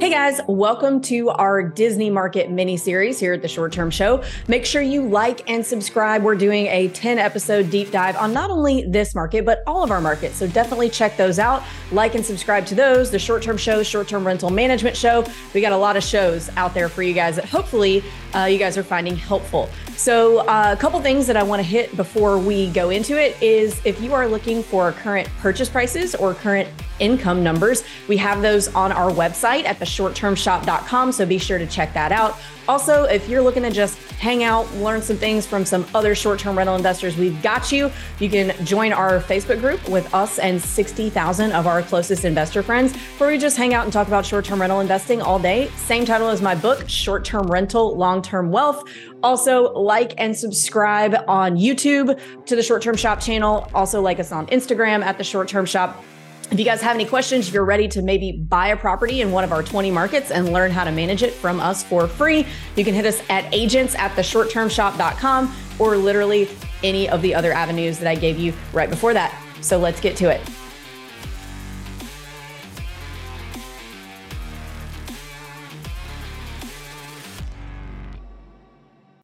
Hey guys, welcome to our Disney Market mini series here at the Short Term Show. Make sure you like and subscribe. We're doing a 10 episode deep dive on not only this market, but all of our markets. So definitely check those out. Like and subscribe to those, the Short Term Show, Short Term Rental Management Show. We got a lot of shows out there for you guys that hopefully uh, you guys are finding helpful. So, uh, a couple things that I want to hit before we go into it is if you are looking for current purchase prices or current income numbers, we have those on our website at theshorttermshop.com. So be sure to check that out. Also, if you're looking to just hang out, learn some things from some other short term rental investors, we've got you. You can join our Facebook group with us and 60,000 of our closest investor friends, where we just hang out and talk about short term rental investing all day. Same title as my book, Short Term Rental, Long Term Wealth. Also, like and subscribe on YouTube to the Short Term Shop channel. Also, like us on Instagram at the Short Term Shop. If you guys have any questions, if you're ready to maybe buy a property in one of our 20 markets and learn how to manage it from us for free, you can hit us at agents at the shorttermshop.com or literally any of the other avenues that I gave you right before that. So let's get to it.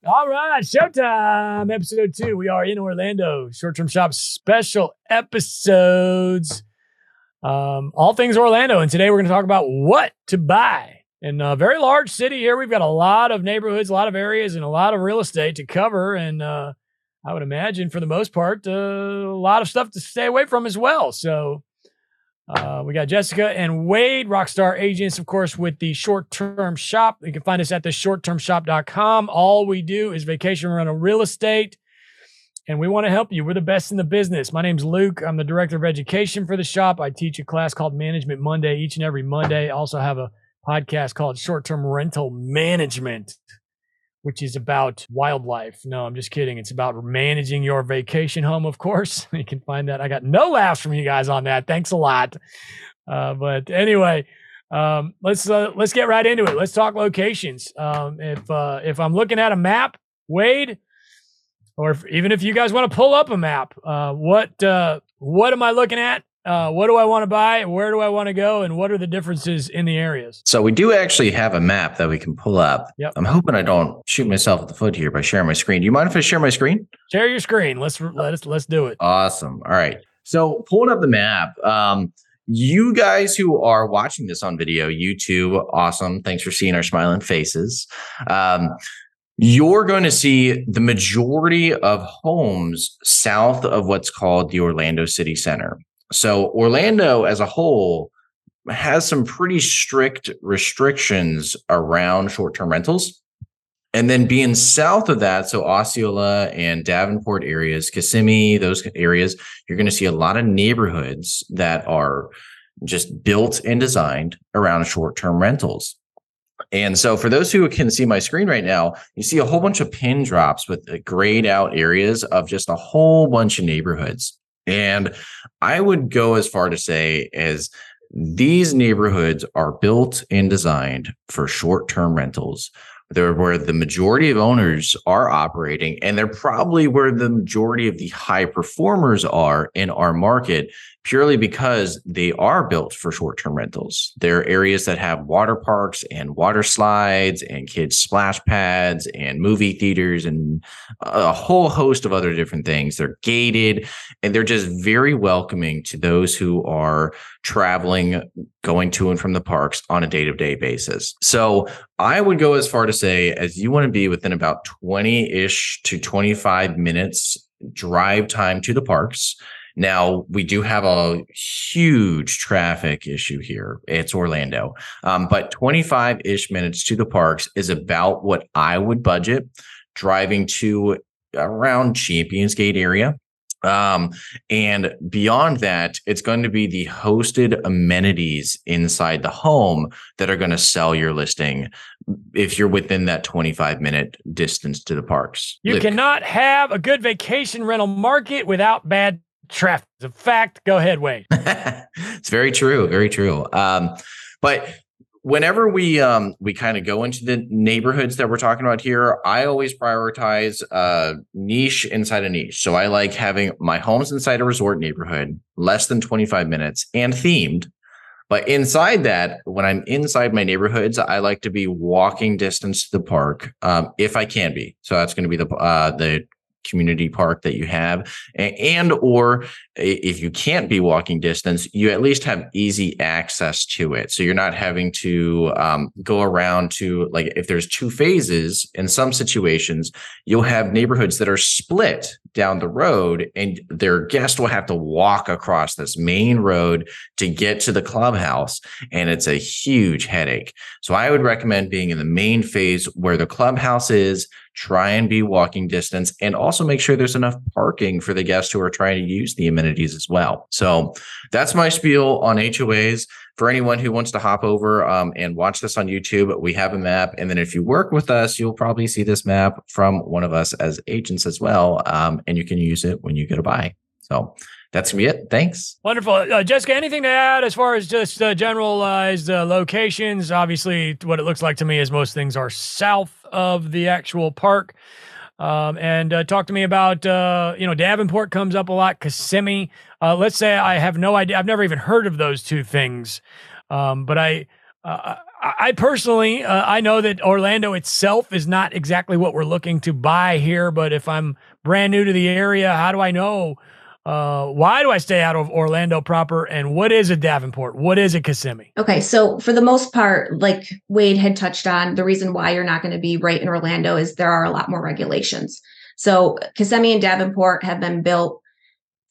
All right, showtime. Episode two. We are in Orlando. Short term shop special episodes. Um, all things Orlando. And today we're going to talk about what to buy. In a very large city here, we've got a lot of neighborhoods, a lot of areas, and a lot of real estate to cover. And uh, I would imagine, for the most part, uh, a lot of stuff to stay away from as well. So uh, we got Jessica and Wade, Rockstar Agents, of course, with the short term shop. You can find us at the shorttermshop.com. All we do is vacation rental real estate and we want to help you. We're the best in the business. My name's Luke. I'm the director of education for the shop. I teach a class called Management Monday each and every Monday. I also have a podcast called Short Term Rental Management, which is about wildlife. No, I'm just kidding. It's about managing your vacation home, of course. You can find that. I got no laughs from you guys on that. Thanks a lot. Uh, but anyway, um, let's uh, let's get right into it. Let's talk locations. Um, if uh, if I'm looking at a map, Wade, or if, even if you guys want to pull up a map, uh, what uh, what am I looking at? Uh, what do I want to buy? Where do I want to go? And what are the differences in the areas? So we do actually have a map that we can pull up. Yep. I'm hoping I don't shoot myself at the foot here by sharing my screen. Do you mind if I share my screen? Share your screen. Let's let's let's do it. Awesome. All right. So pulling up the map. Um, you guys who are watching this on video, YouTube, awesome. Thanks for seeing our smiling faces. Um, you're going to see the majority of homes south of what's called the Orlando City Center. So, Orlando as a whole has some pretty strict restrictions around short term rentals. And then being south of that, so Osceola and Davenport areas, Kissimmee, those areas, you're going to see a lot of neighborhoods that are just built and designed around short term rentals. And so, for those who can see my screen right now, you see a whole bunch of pin drops with grayed out areas of just a whole bunch of neighborhoods. And I would go as far to say as these neighborhoods are built and designed for short term rentals. They're where the majority of owners are operating, and they're probably where the majority of the high performers are in our market purely because they are built for short-term rentals. They're areas that have water parks and water slides and kids splash pads and movie theaters and a whole host of other different things. They're gated and they're just very welcoming to those who are traveling, going to and from the parks on a day-to-day basis. So I would go as far to say as you want to be within about 20-ish to 25 minutes drive time to the parks now, we do have a huge traffic issue here. It's Orlando. Um, but 25 ish minutes to the parks is about what I would budget driving to around Champions Gate area. Um, and beyond that, it's going to be the hosted amenities inside the home that are going to sell your listing if you're within that 25 minute distance to the parks. You cannot have a good vacation rental market without bad traffic is a fact. Go ahead, Wade. it's very true. Very true. Um, but whenever we um, we kind of go into the neighborhoods that we're talking about here, I always prioritize uh, niche inside a niche. So I like having my homes inside a resort neighborhood, less than 25 minutes, and themed. But inside that, when I'm inside my neighborhoods, I like to be walking distance to the park, um, if I can be. So that's going to be the uh, the community park that you have and or if you can't be walking distance you at least have easy access to it. So you're not having to um, go around to like if there's two phases in some situations you'll have neighborhoods that are split down the road and their guest will have to walk across this main road to get to the clubhouse and it's a huge headache. So i would recommend being in the main phase where the clubhouse is try and be walking distance and also make sure there's enough parking for the guests who are trying to use the amenities as well. So that's my spiel on HOAs. For anyone who wants to hop over um, and watch this on YouTube, we have a map. And then if you work with us, you'll probably see this map from one of us as agents as well. Um, and you can use it when you get a buy. So that's be it. Thanks. Wonderful, uh, Jessica. Anything to add as far as just uh, generalized uh, locations? Obviously, what it looks like to me is most things are south of the actual park. Um, and uh, talk to me about uh, you know Davenport comes up a lot. Kissimmee. Uh, let's say I have no idea. I've never even heard of those two things, um, but I. I personally, I know that Orlando itself is not exactly what we're looking to buy here. But if I'm brand new to the area, how do I know uh, why do I stay out of Orlando proper? And what is a Davenport? What is a Kissimmee? Okay, so for the most part, like Wade had touched on, the reason why you're not going to be right in Orlando is there are a lot more regulations. So Kissimmee and Davenport have been built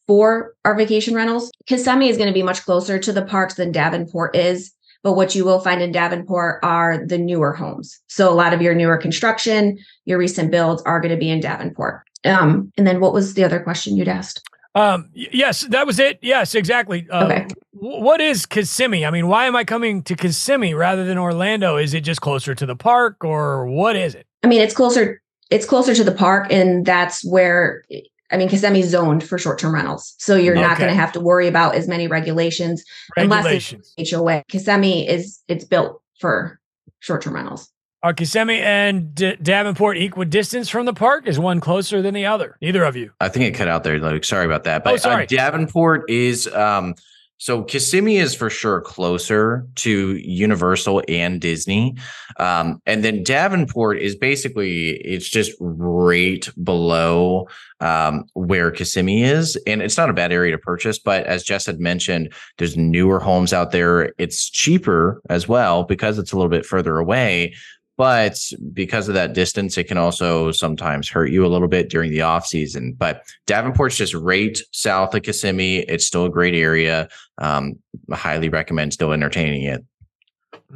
for our vacation rentals. Kissimmee is going to be much closer to the parks than Davenport is. But what you will find in Davenport are the newer homes. So a lot of your newer construction, your recent builds are going to be in Davenport. Um, and then what was the other question you'd asked? Um, yes, that was it. Yes, exactly. Uh, okay. what is Kissimmee? I mean, why am I coming to Kissimmee rather than Orlando? Is it just closer to the park or what is it? I mean, it's closer, it's closer to the park and that's where, I mean, Kissimmee's zoned for short-term rentals. So you're okay. not going to have to worry about as many regulations, regulations. unless it's HOA. Kissimmee is, it's built for short-term rentals. Are Kissimmee and D- Davenport equidistant from the park? Is one closer than the other? Either of you? I think it cut out there, Luke. Sorry about that. But oh, sorry. Uh, Davenport is um, so Kissimmee is for sure closer to Universal and Disney. Um, and then Davenport is basically it's just right below um, where Kissimmee is. And it's not a bad area to purchase, but as Jess had mentioned, there's newer homes out there. It's cheaper as well because it's a little bit further away but because of that distance it can also sometimes hurt you a little bit during the off season. But davenport's just right south of kissimmee. It's still a great area. Um, I highly recommend still entertaining it.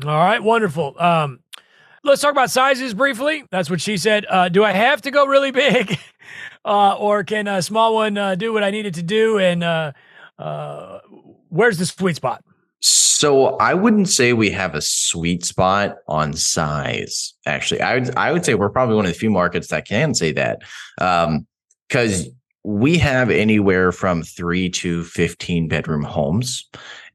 All right wonderful. Um, let's talk about sizes briefly. That's what she said. Uh, do i have to go really big? Uh, or can a small one uh, do what i needed to do? And uh, uh, where's the sweet spot so I wouldn't say we have a sweet spot on size. Actually, I would I would say we're probably one of the few markets that can say that, because um, we have anywhere from three to fifteen bedroom homes,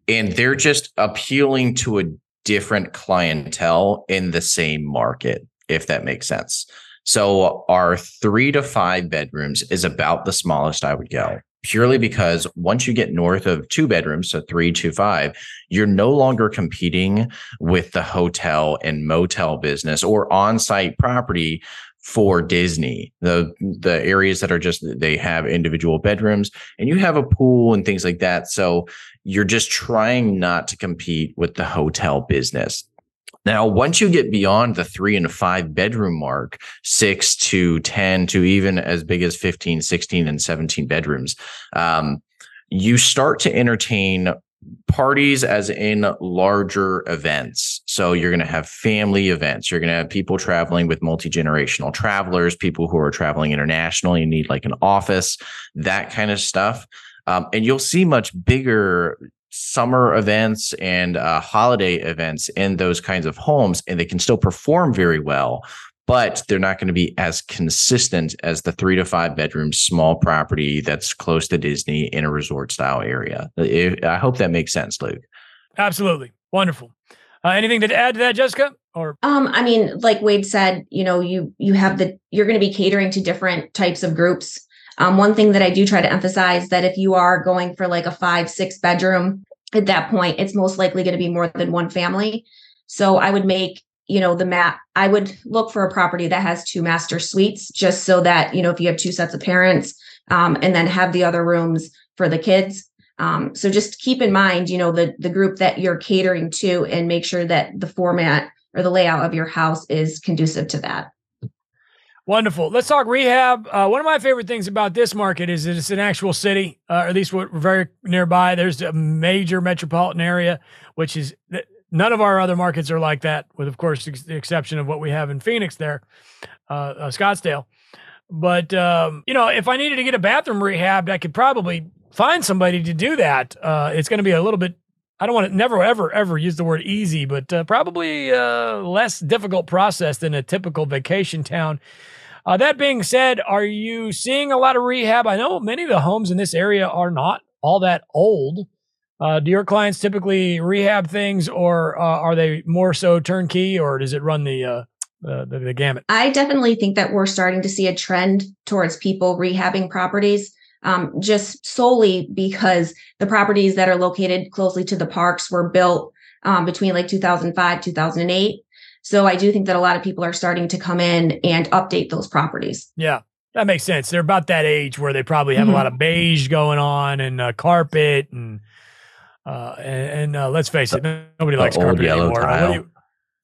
and they're just appealing to a different clientele in the same market, if that makes sense. So our three to five bedrooms is about the smallest I would go purely because once you get north of two bedrooms, so three to five, you're no longer competing with the hotel and motel business or on-site property for Disney. The the areas that are just they have individual bedrooms and you have a pool and things like that. So you're just trying not to compete with the hotel business. Now, once you get beyond the three and five bedroom mark, six to 10 to even as big as 15, 16, and 17 bedrooms, um, you start to entertain parties as in larger events. So you're going to have family events. You're going to have people traveling with multi-generational travelers, people who are traveling internationally You need like an office, that kind of stuff. Um, and you'll see much bigger summer events and uh, holiday events in those kinds of homes, and they can still perform very well, but they're not going to be as consistent as the three to five bedroom small property that's close to Disney in a resort style area. I hope that makes sense, Luke. Absolutely. Wonderful. Uh, anything to add to that, Jessica? Or um, I mean, like Wade said, you know, you you have the you're going to be catering to different types of groups. Um, one thing that I do try to emphasize that if you are going for like a five, six bedroom, at that point, it's most likely going to be more than one family. So I would make, you know, the map, I would look for a property that has two master suites, just so that, you know, if you have two sets of parents, um, and then have the other rooms for the kids. Um, so just keep in mind, you know, the the group that you're catering to and make sure that the format or the layout of your house is conducive to that. Wonderful. Let's talk rehab. Uh, one of my favorite things about this market is that it's an actual city, uh, or at least we're very nearby. There's a major metropolitan area, which is none of our other markets are like that, with of course the exception of what we have in Phoenix there, uh, uh, Scottsdale. But um, you know, if I needed to get a bathroom rehabbed, I could probably find somebody to do that. Uh, it's going to be a little bit I don't want to never ever ever use the word easy, but uh, probably uh, less difficult process than a typical vacation town. Uh, that being said, are you seeing a lot of rehab? I know many of the homes in this area are not all that old. Uh, do your clients typically rehab things, or uh, are they more so turnkey, or does it run the, uh, the, the the gamut? I definitely think that we're starting to see a trend towards people rehabbing properties um, just solely because the properties that are located closely to the parks were built um, between like 2005 2008 so i do think that a lot of people are starting to come in and update those properties yeah that makes sense they're about that age where they probably have mm-hmm. a lot of beige going on and uh, carpet and uh, and, and uh, let's face it, nobody likes carpet anymore. Tile.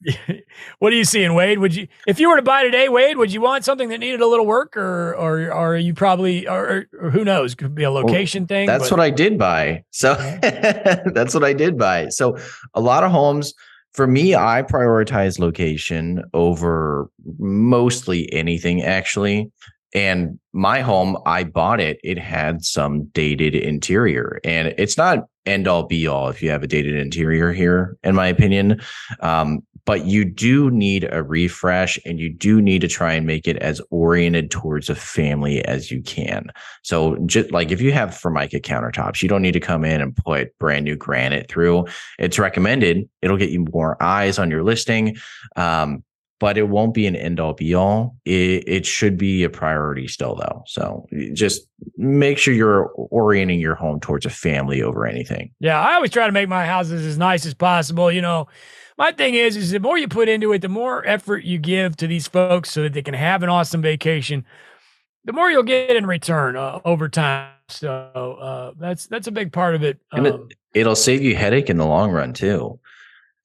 what do you see in Wade? Would you, if you were to buy today, Wade, would you want something that needed a little work, or or, or are you probably, or, or who knows, could be a location well, thing. That's but. what I did buy. So that's what I did buy. So a lot of homes. For me, I prioritize location over mostly anything actually. And my home, I bought it. It had some dated interior, and it's not end all be all if you have a dated interior here, in my opinion. Um, but you do need a refresh and you do need to try and make it as oriented towards a family as you can. So just like if you have Formica countertops, you don't need to come in and put brand new granite through. It's recommended. It'll get you more eyes on your listing. Um, but it won't be an end all be all. It, it should be a priority still, though. So just make sure you're orienting your home towards a family over anything. Yeah, I always try to make my houses as nice as possible. You know, my thing is, is the more you put into it, the more effort you give to these folks so that they can have an awesome vacation, the more you'll get in return uh, over time. So uh, that's that's a big part of it. Um, it will save you headache in the long run too.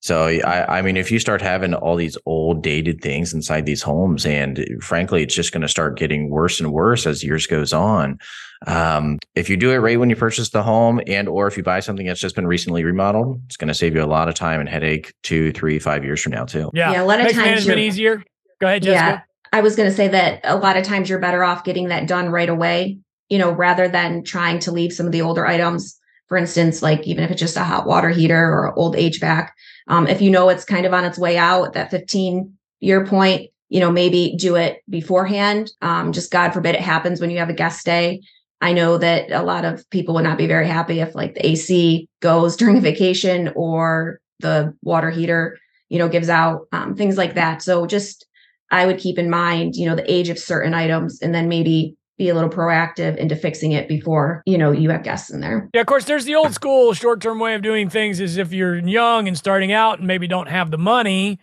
So I, I mean, if you start having all these old dated things inside these homes, and frankly, it's just going to start getting worse and worse as years goes on. Um, if you do it right when you purchase the home, and or if you buy something that's just been recently remodeled, it's going to save you a lot of time and headache two, three, five years from now too. Yeah, yeah a lot of Makes times management easier. Go ahead, Jessica. Yeah, I was going to say that a lot of times you're better off getting that done right away. You know, rather than trying to leave some of the older items. For instance, like even if it's just a hot water heater or old HVAC, um, if you know it's kind of on its way out, that 15 year point, you know, maybe do it beforehand. Um, just God forbid it happens when you have a guest stay. I know that a lot of people would not be very happy if like the AC goes during a vacation or the water heater, you know, gives out, um, things like that. So just I would keep in mind, you know, the age of certain items and then maybe be a little proactive into fixing it before you know you have guests in there. Yeah of course there's the old school short-term way of doing things is if you're young and starting out and maybe don't have the money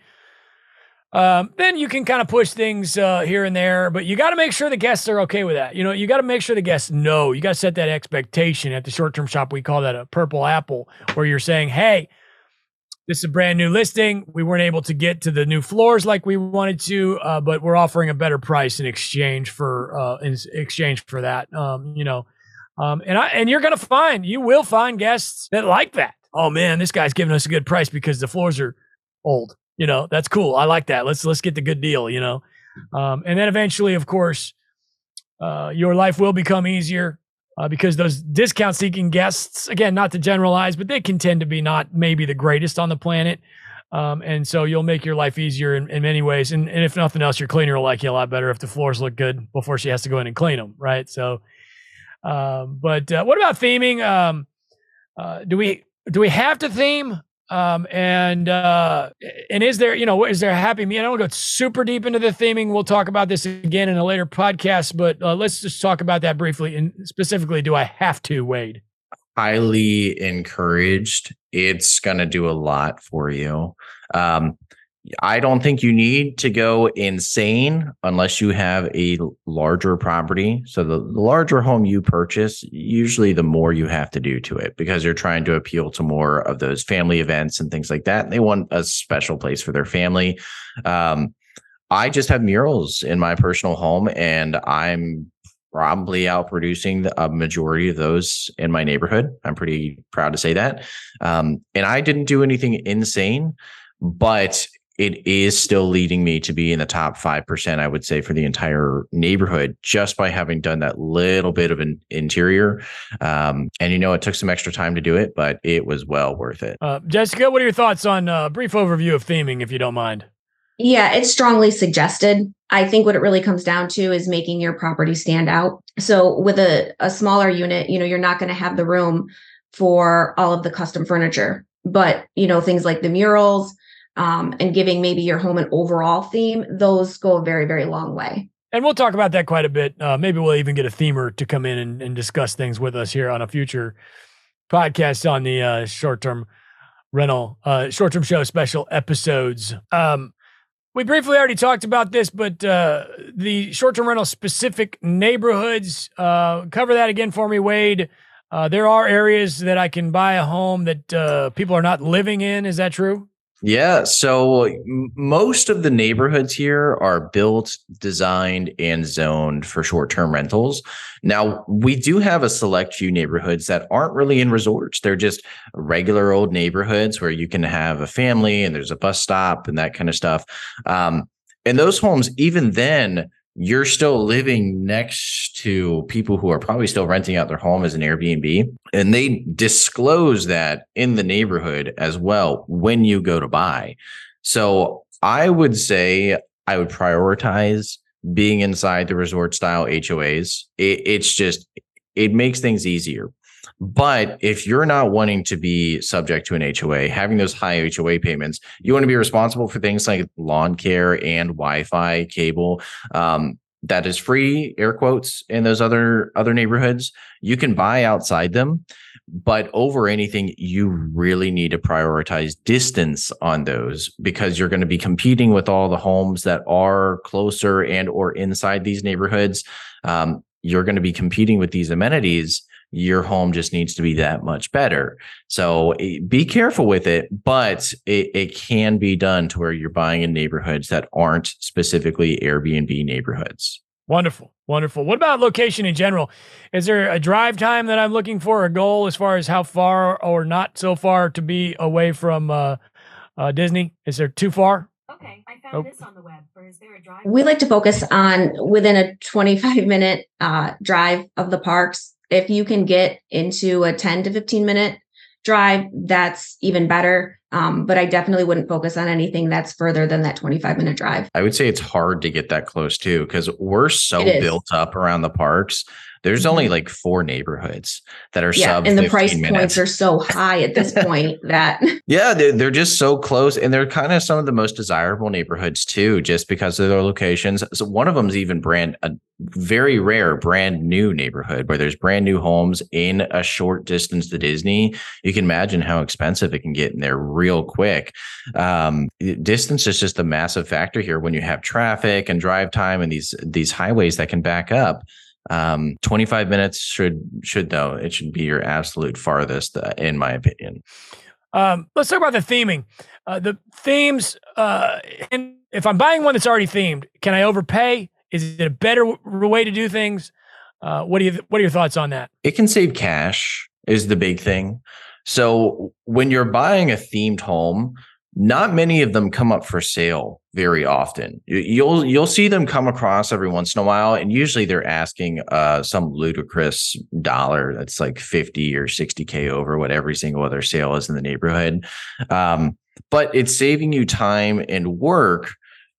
um, then you can kind of push things uh, here and there but you got to make sure the guests are okay with that. You know you got to make sure the guests know. You got to set that expectation at the short-term shop. We call that a purple apple where you're saying hey this is a brand new listing. We weren't able to get to the new floors like we wanted to, uh, but we're offering a better price in exchange for uh, in exchange for that. Um, you know, um, and I and you're gonna find you will find guests that like that. Oh man, this guy's giving us a good price because the floors are old. You know, that's cool. I like that. Let's let's get the good deal. You know, um, and then eventually, of course, uh, your life will become easier uh, because those discount seeking guests, again, not to generalize, but they can tend to be not maybe the greatest on the planet. Um, and so you'll make your life easier in, in many ways. And, and, if nothing else, your cleaner will like you a lot better if the floors look good before she has to go in and clean them, right? So, um, but uh, what about theming? Um, uh, do we do we have to theme? Um, and uh, and is there, you know, is there a happy me? I don't go super deep into the theming. We'll talk about this again in a later podcast, but uh, let's just talk about that briefly. And specifically, do I have to, Wade? highly encouraged. It's to do a lot for you. Um, I don't think you need to go insane unless you have a larger property. So the, larger home you purchase, usually the more you have to do to it because you're trying to appeal to more of those family events and things like that. They want a special place for their family. Um, I just have murals in my personal home and I'm probably outproducing a majority of those in my neighborhood. I'm pretty proud to say that. Um, and I didn't do anything insane, but it is still leading me to be in the top 5%, I would say, for the entire neighborhood just by having done that little bit of an interior. Um, and, you know, it took some extra time to do it, but it was well worth it. Uh, Jessica, what are your thoughts on a uh, brief overview of theming, if you don't mind? Yeah, it's strongly suggested. I think what it really comes down to is making your property stand out. So with a, a smaller unit, you know, you're not going to have the room for all of the custom furniture, but you know, things like the murals, um, and giving maybe your home an overall theme, those go a very, very long way. And we'll talk about that quite a bit. Uh, maybe we'll even get a themer to come in and, and, discuss things with us here on a future podcast on the uh, short term rental, uh, short term show special episodes. Um, we briefly already talked about this, but uh, the short term rental specific neighborhoods, uh, cover that again for me, Wade. Uh, there are areas that I can buy a home that people are not living in. Is that true? Yeah. So most of the neighborhoods here are built, designed, and zoned for short term rentals. Now, we do have a select few neighborhoods that aren't really in resorts. They're just regular old neighborhoods where you can have a family and there's a bus stop and that kind of stuff. Um, and those homes, even then, you're still living next to people who are probably still renting out their home as an Airbnb. And they disclose that in the neighborhood as well when you go to buy. So I would say I would prioritize being inside the resort style HOAs. It, it's just, it makes things easier. But if you're not wanting to be subject to an HOA, having those high HOA payments, you want to be responsible for things like lawn care and Wi-Fi cable. Um, that is free, air quotes, in those other other neighborhoods. You can buy outside them, but over anything, you really need to prioritize distance on those because you're going to be competing with all the homes that are closer and or inside these neighborhoods. Um, you're going to be competing with these amenities your home just needs to be that much better. So eh, be careful with it, but it, it can be done to where you're buying in neighborhoods that aren't specifically Airbnb neighborhoods. Wonderful. Wonderful. What about location in general? Is there a drive time that I'm looking for, a goal as far as how far or not so far to be away from uh, uh, Disney? Is there too far? Okay, I found oh. this on the web. Or is there a drive? We like to focus on within a 25 minute uh, drive of the parks if you can get into a 10 to 15 minute drive, that's even better. Um, but I definitely wouldn't focus on anything that's further than that 25 minute drive. I would say it's hard to get that close too, because we're so built up around the parks there's only mm-hmm. like four neighborhoods that are yeah, and the price minutes. points are so high at this point that yeah, they're, they're just so close, and they're kind of some of the most desirable neighborhoods too, just because of their locations. So one of them is even brand a very rare brand new neighborhood where there's brand new homes in a short distance to Disney. You can imagine how expensive it can get in there real quick. Um, distance is just a massive factor here when you have traffic and drive time and these these highways that can back up. Um, 25 minutes should should though it should be your absolute farthest, uh, in my opinion. Um, let's talk about the theming. Uh, the themes, uh, and if I'm buying one that's already themed, can I overpay? Is it a better w- way to do things? Uh, what do you What are your thoughts on that? It can save cash. Is the big thing. So when you're buying a themed home, not many of them come up for sale very often. You'll you'll see them come across every once in a while, and usually they're asking uh, some ludicrous dollar that's like fifty or sixty k over what every single other sale is in the neighborhood. Um, but it's saving you time and work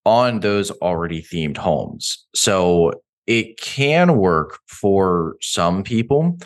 on those already themed homes. So it can work for some people.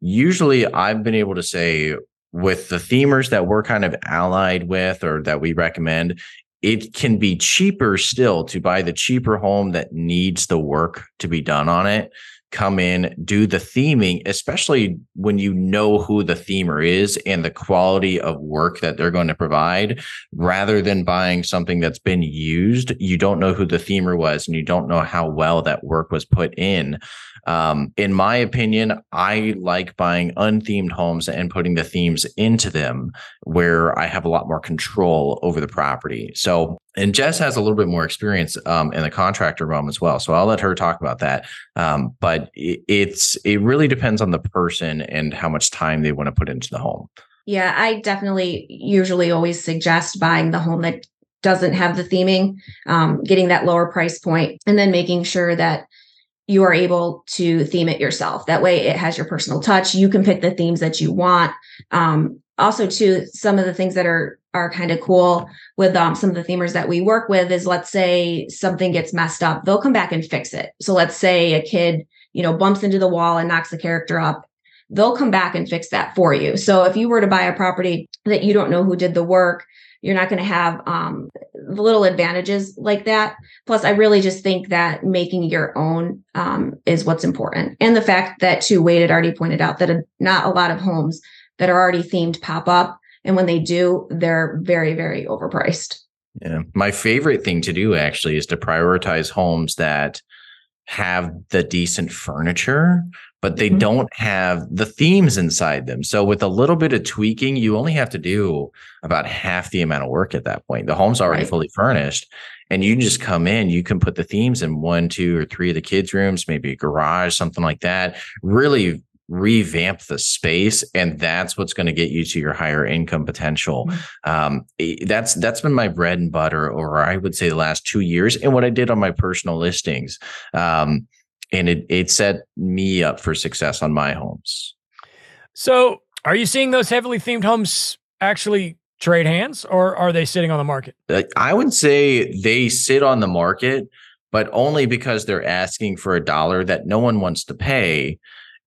Usually, I've been able to say with the themers that we're kind of allied with or that we recommend, it can be cheaper still to buy the cheaper home that needs the work to be done on it come in, do the theming, especially when you know who the themer is and the quality of work that they're going to provide, rather than buying something that's been used. You don't know who the themer was and you don't know how well that work was put in. Um, in my opinion, I like buying unthemed homes and putting the themes into them where I have a lot more control over the property. So, and Jess has a little bit more experience um, in the contractor realm as well. So I'll let her talk about that. Um, but it, it's it really depends on the person and how much time they want to put into the home. Yeah, I definitely usually always suggest buying the home that doesn't have the theming, um, getting that lower price point, and then making sure that you are able to theme it yourself. That way, it has your personal touch. You can pick the themes that you want. Um, also, too, some of the things that are are kind of cool with um, some of the themers that we work with is let's say something gets messed up, they'll come back and fix it. So let's say a kid, you know, bumps into the wall and knocks the character up. They'll come back and fix that for you. So if you were to buy a property that you don't know who did the work, you're not going to have um, little advantages like that. Plus, I really just think that making your own um, is what's important. And the fact that, too, Wade had already pointed out that a, not a lot of homes that are already themed pop up. And when they do, they're very, very overpriced. Yeah. My favorite thing to do actually is to prioritize homes that have the decent furniture but they mm-hmm. don't have the themes inside them. So with a little bit of tweaking, you only have to do about half the amount of work at that point. The home's already right. fully furnished and you just come in, you can put the themes in one, two, or three of the kids' rooms, maybe a garage, something like that. Really revamp the space and that's what's going to get you to your higher income potential mm-hmm. um, that's that's been my bread and butter or i would say the last two years and what i did on my personal listings um, and it it set me up for success on my homes. So, are you seeing those heavily themed homes actually trade hands, or are they sitting on the market? I would say they sit on the market, but only because they're asking for a dollar that no one wants to pay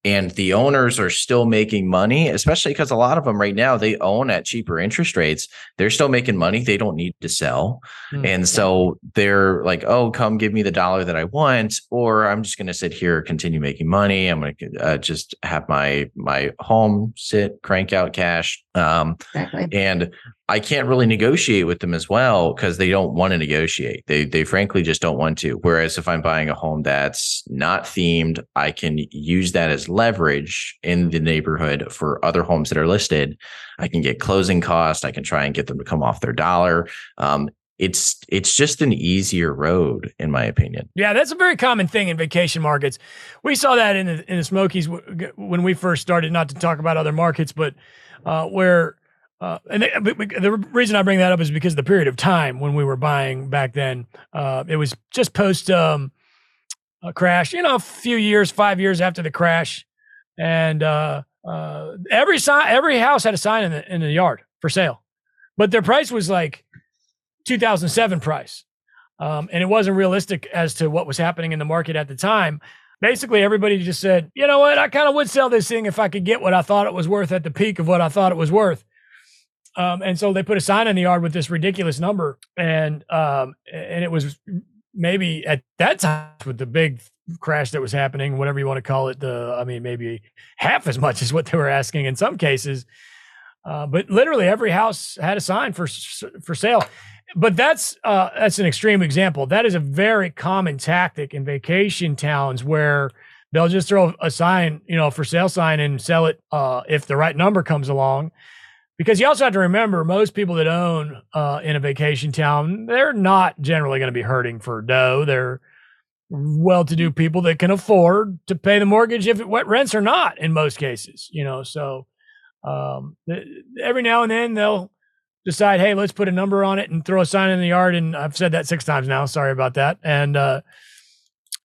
and the owners are still making money especially because a lot of them right now they own at cheaper interest rates. They're still making money they don't need to sell. Mm-hmm. and so they're like oh come give me the dollar that i want or i'm just going to sit here continue making money. I'm going to uh, just have my my home sit crank out cash um, exactly. and I can't really negotiate with them as well because they don't want to negotiate. They they frankly just don't want to. Whereas if I'm buying a home that's not themed, I can use that as leverage in the neighborhood for other homes that are listed. I can get closing costs. I can try and get them to come off their dollar. Um, it's it's just an easier road in my opinion. Yeah, that's a very common thing in vacation markets. We saw that in the, in the Smokies when we first started. Not to talk about other markets, but uh, where uh, and the, reason I bring that up is because the period of time when we were buying back then, uh, it was just post um, a crash. You know, a few years, five years after the crash, and uh, uh every sign, every house had a sign in the in the yard for sale, but their price was like 2007 price, um, and it wasn't realistic as to what was happening in the market at the time. Basically, everybody just said, you know what, I kind of would sell this thing if I could get what I thought it was worth at the peak of what I thought it was worth um, and so they put a sign in the yard with this ridiculous number, and um, and it was maybe at that time with the big crash that was happening, whatever you want to call it. The I mean, maybe half as much as what they were asking in some cases. Uh, but literally every house had a sign for for sale. But that's uh, that's an extreme example. That is a very common tactic in vacation towns where they'll just throw a sign, you know, for sale sign and sell it uh, if the right number comes along because you also have to remember most people that own uh, in a vacation town they're not generally going to be hurting for dough they're well-to-do people that can afford to pay the mortgage if it wet rents or not in most cases you know so um, every now and then they'll decide hey let's put a number on it and throw a sign in the yard and i've said that six times now sorry about that and uh,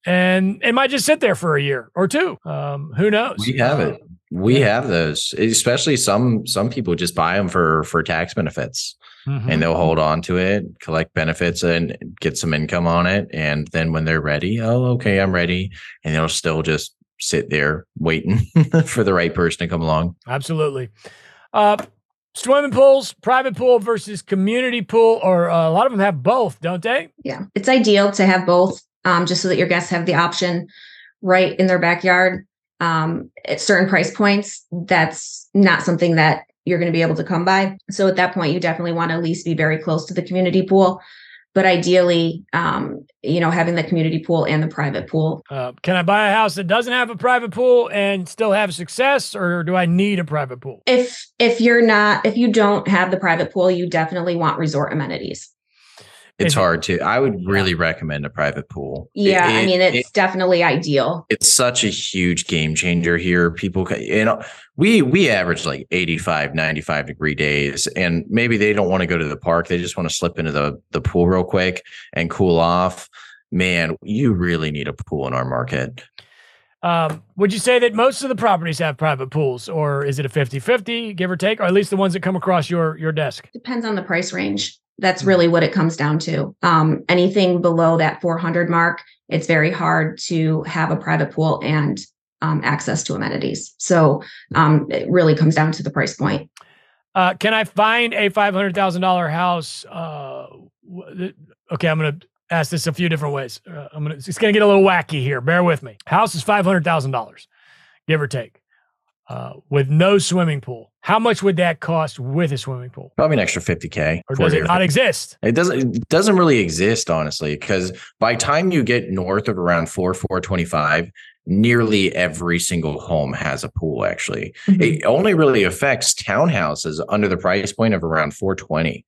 and it might just sit there for a year or two um, who knows we have it we have those, especially some some people just buy them for for tax benefits. Mm-hmm. And they'll hold on to it, collect benefits, and get some income on it. And then when they're ready, oh, okay, I'm ready. And they'll still just sit there waiting for the right person to come along. Absolutely. Uh, swimming pools, private pool versus community pool, or uh, a lot of them have both, don't they? Yeah, it's ideal to have both, um, just so that your guests have the option right in their backyard um, at certain price points, that's not something that you're going to be able to come by. So at that point, you definitely want to at least be very close to the community pool. But ideally, um, you know, having the community pool and the private pool. Uh, can I buy a house that doesn't have a private pool and still have success, or do I need a private pool? If if you're not, if you don't have the private pool, you definitely want resort amenities. It's hard to. I would really recommend a private pool. Yeah, It- I mean, it- it's definitely ideal. it's such a huge game changer here people ca- you know we we average like 85 95 degree days and maybe they don't want to go to the park they just want to slip into the the pool real quick and cool off man you really need a pool in our market Um, would you say that most of the properties have private pools, or is it a 50 50, give or take, or at least the ones that come across your, your desk? Depends on the price range. That's Mhm. really what it comes down to. Um, anything below that 400 mark, it's very hard to have a private pool and um, access to amenities. So um, it really comes down to the price point. Uh, can I find a five hundred thousand dollar house? Uh, okay, I'm gonna ask this a few different ways. Uh, I'm gonna it's gonna get a little wacky here. Bear with me. House is five hundred thousand dollars, give or take, uh, with no swimming pool. How much would that cost with a swimming pool, probably an extra 50k or does it your- not exist? It doesn't it doesn't really exist honestly because by time you get north of around 4 425 nearly every single home has a pool actually. It only really affects townhouses under the price point of around 420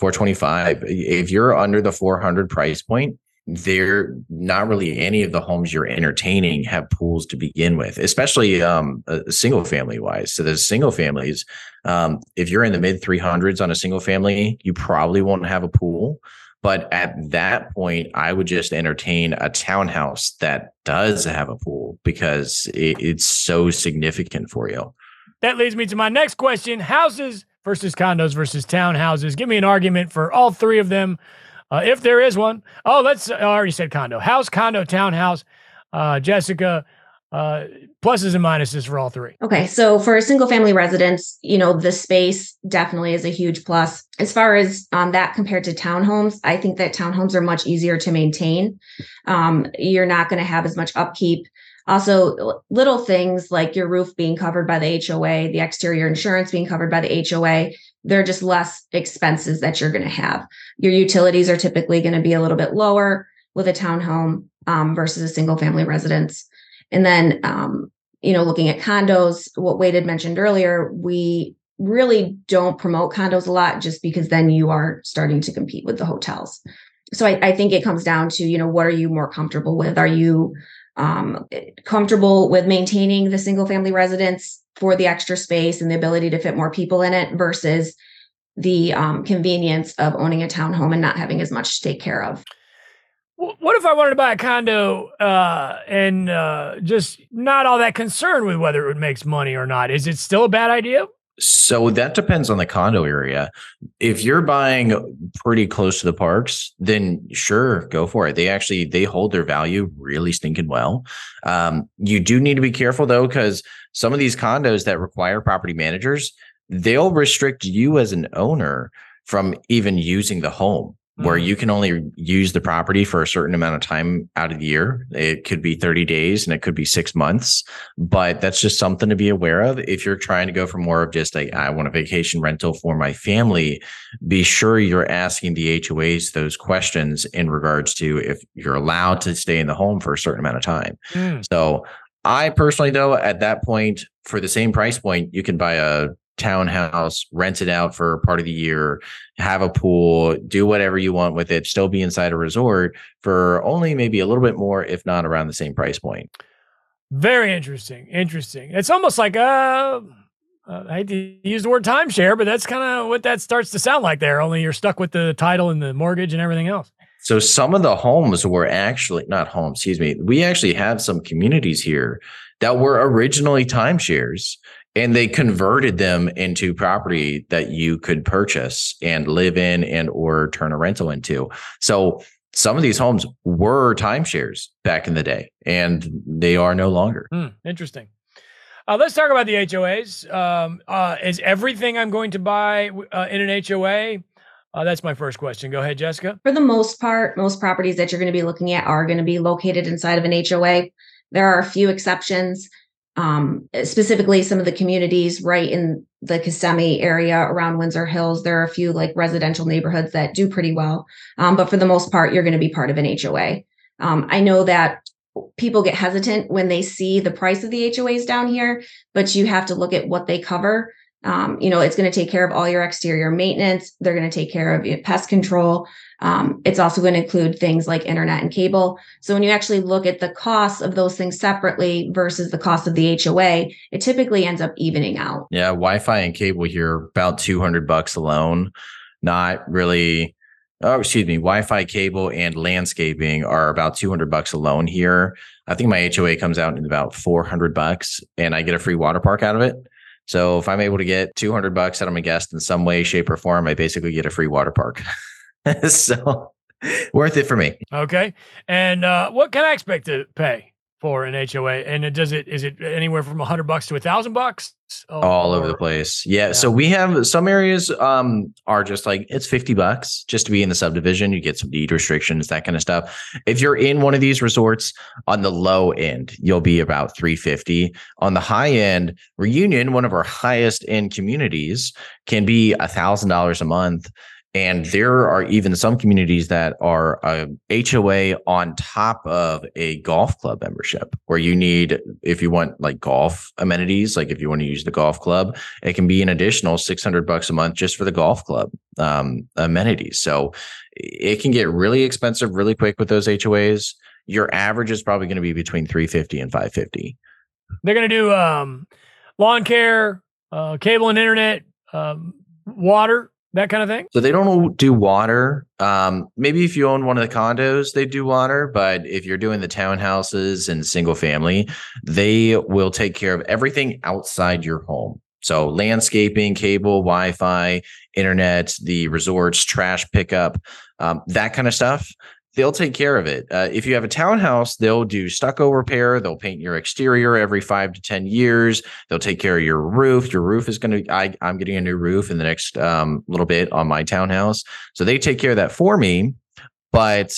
425 if you're under the 400 price point there not really any of the homes you're entertaining have pools to begin with especially um single family wise. So the single families um if you're in the mid 300s on a single family you probably won't have a pool. But at that point i would just entertain a townhouse that does have a pool because it, it's so significant for you. That leads me to my next question: houses versus condos versus townhouses. Give me an argument for all three of them, uh, if there is one. Oh, let's. I already said condo, house, condo, townhouse. Uh, Jessica, uh, pluses and minuses for all three. Okay, so for a single family residence, you know, the space definitely is a huge plus. As far as um, that compared to townhomes, I think that townhomes are much easier to maintain. Um, you're not going to have as much upkeep. Also, little things like your roof being covered by the HOA, the exterior insurance being covered by the HOA, they're just less expenses that you're going to have. Your utilities are typically going to be a little bit lower with a townhome um, versus a single family residence. And then, um, you know, looking at condos, what Wade had mentioned earlier, we really don't promote condos a lot just because then you are starting to compete with the hotels. So I, I think it comes down to, you know, what are you more comfortable with? Are you um, comfortable with maintaining the single family residence for the extra space and the ability to fit more people in it versus the um, convenience of owning a townhome and not having as much to take care of? What if I wanted to buy a condo uh, and uh, just not all that concerned with whether it makes money or not? Is it still a bad idea? So that depends on the condo area. If you're buying pretty close to the parks, then sure, go for it. They actually they hold their value really stinking well. Um, you do need to be careful though, because some of these condos that require property managers, they'll restrict you as an owner from even using the home. Where Mhm. you can only use the property for a certain amount of time out of the year. It could be 30 days and it could be six months but that's just something to be aware of if you're trying to go for more of just like i want a vacation rental for my family be sure you're asking the hoas those questions in regards to if you're allowed to stay in the home for a certain amount of time Hmm. so i personally though at that point for the same price point you can buy a townhouse rent it out for part of the year have a pool do whatever you want with it still be inside a resort for only maybe a little bit more if not around the same price point Very interesting. Interesting. It's almost like uh, uh, I hate to use the word timeshare, but that's kind of what that starts to sound like there. Only you're stuck with the title and the mortgage and everything else. So some of the homes were actually not homes, excuse me. We actually have some communities here that were originally timeshares and they converted them into property that you could purchase and live in and or turn a rental into. So some of these homes were timeshares back in the day and they are no longer. Hmm, interesting. Uh, let's talk about the HOAs. Um, uh, is everything I'm going to buy uh, in an HOA? Uh, that's my first question. Go ahead, Jessica. For the most part, most properties that you're going to be looking at are going to be located inside of an HOA. There are a few exceptions, um, specifically some of the communities right in the Kissimmee area around Windsor Hills. There are a few like residential neighborhoods that do pretty well, um, but for the most part, you're going to be part of an HOA. Um, I know that people get hesitant when they see the price of the HOAs down here, but you have to look at what they cover. Um, you know, it's going to take care of all your exterior maintenance. They're going to take care of your pest control. Um, it's also going to include things like internet and cable. So when you actually look at the costs of those things separately versus the cost of the HOA, it typically ends up evening out. Yeah, Wi-Fi and cable here about 200 bucks alone. Not really oh excuse me wi-fi cable and landscaping are about 200 bucks alone here i think my hoa comes out in about 400 bucks and i get a free water park out of it so if i'm able to get 200 bucks out of my guest in some way shape or form i basically get a free water park so worth it for me. Okay. And uh, what can I expect to pay for an HOA? And it, does it is it anywhere from a hundred bucks to a thousand bucks? Oh, All over the place. Yeah, yeah, So we have some areas um are just like it's 50 bucks just to be in the subdivision. You get some deed restrictions, that kind of stuff. If you're in one of these resorts on the low end, you'll be about 350. On the high end, Reunion, one of our highest end communities, can be a thousand dollars a month and there are even some communities that are a HOA on top of a golf club membership, where you need, if you want like golf amenities, like if you want to use the golf club, it can be an additional 600 bucks a month just for the golf club um, amenities. So it can get really expensive really quick with those HOAs. Your average is probably going to be between 350 and 550. They're going to do um, lawn care, uh, cable and internet, um, water that kind of thing? So they don't do water. Um, maybe if you own one of the condos, they do water. But if you're doing the townhouses and single family, they will take care of everything outside your home. So landscaping, cable, Wi-Fi, internet, the resorts, trash pickup, um, that kind of stuff they'll take care of it. Uh, if you have a townhouse, they'll do stucco repair. They'll paint your exterior every five to 10 years. They'll take care of your roof. Your roof is going to, I'm getting a new roof in the next um, little bit on my townhouse. So they take care of that for me. But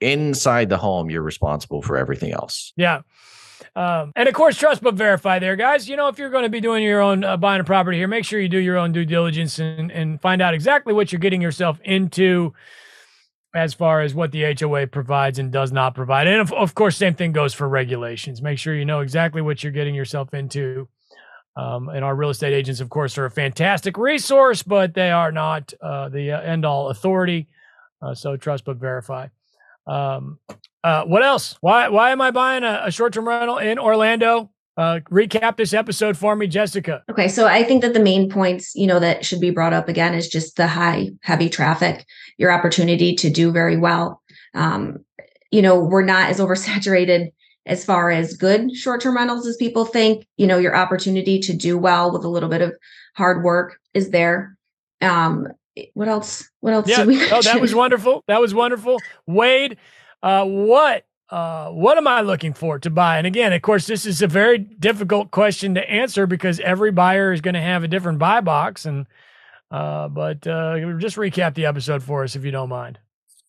inside the home, you're responsible for everything else. Yeah. Um, and of course, trust but verify there, guys. You know, if you're going to be doing your own uh, buying a property here, make sure you do your own due diligence and, and find out exactly what you're getting yourself into as far as what the HOA provides and does not provide. And of, of, course, same thing goes for regulations. Make sure you know exactly what you're getting yourself into. Um, and our real estate agents, of course, are a fantastic resource, but they are not uh, the uh, end all authority. Uh, so trust but verify. Um, uh, what else? Why why am I buying a, a short term rental in Orlando? Uh, recap this episode for me, Jessica. Okay, so I think that the main points, you know, that should be brought up again is just the high, heavy traffic, your opportunity to do very well. Um, you know, we're not as oversaturated as far as good short-term rentals as people think. You know, your opportunity to do well with a little bit of hard work is there. Um, what else? What else? Yeah, oh, that was wonderful. That was wonderful. Wade, uh, what uh, what am I looking for to buy? And again, of course, this is a very difficult question to answer because every buyer is going to have a different buy box. And uh, but uh, just recap the episode for us if you don't mind.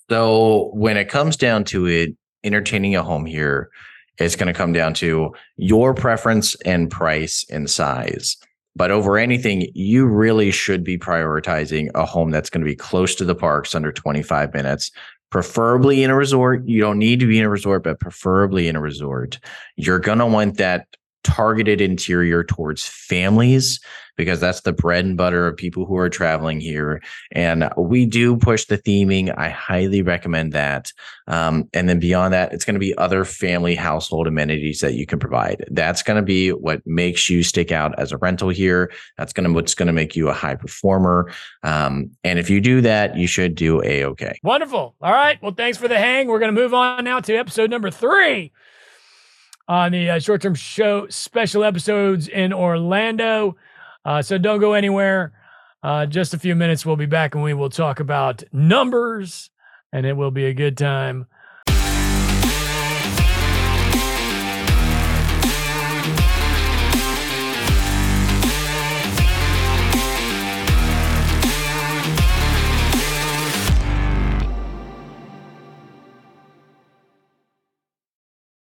So when it comes down to it, entertaining a home here, it's going to come down to your preference and price and size. But over anything, you really should be prioritizing a home that's going to be close to the parks under 25 minutes preferably in a resort. You don't need to be in a resort, but preferably in a resort. You're going to want that targeted interior towards families because that's the bread and butter of people who are traveling here. And we do push the theming. I highly recommend that. Um, and then beyond that, it's going to be other family household amenities that you can provide. That's going to be what makes you stick out as a rental here. That's going to what's going to make you a high performer. Um, and if you do that, you should do a okay. Wonderful. All right. Well, thanks for the hang. We're going to move on now to episode number three on the uh, short term show special episodes in Orlando. Uh, so don't go anywhere. Uh, just a few minutes, we'll be back and we will talk about numbers, and it will be a good time.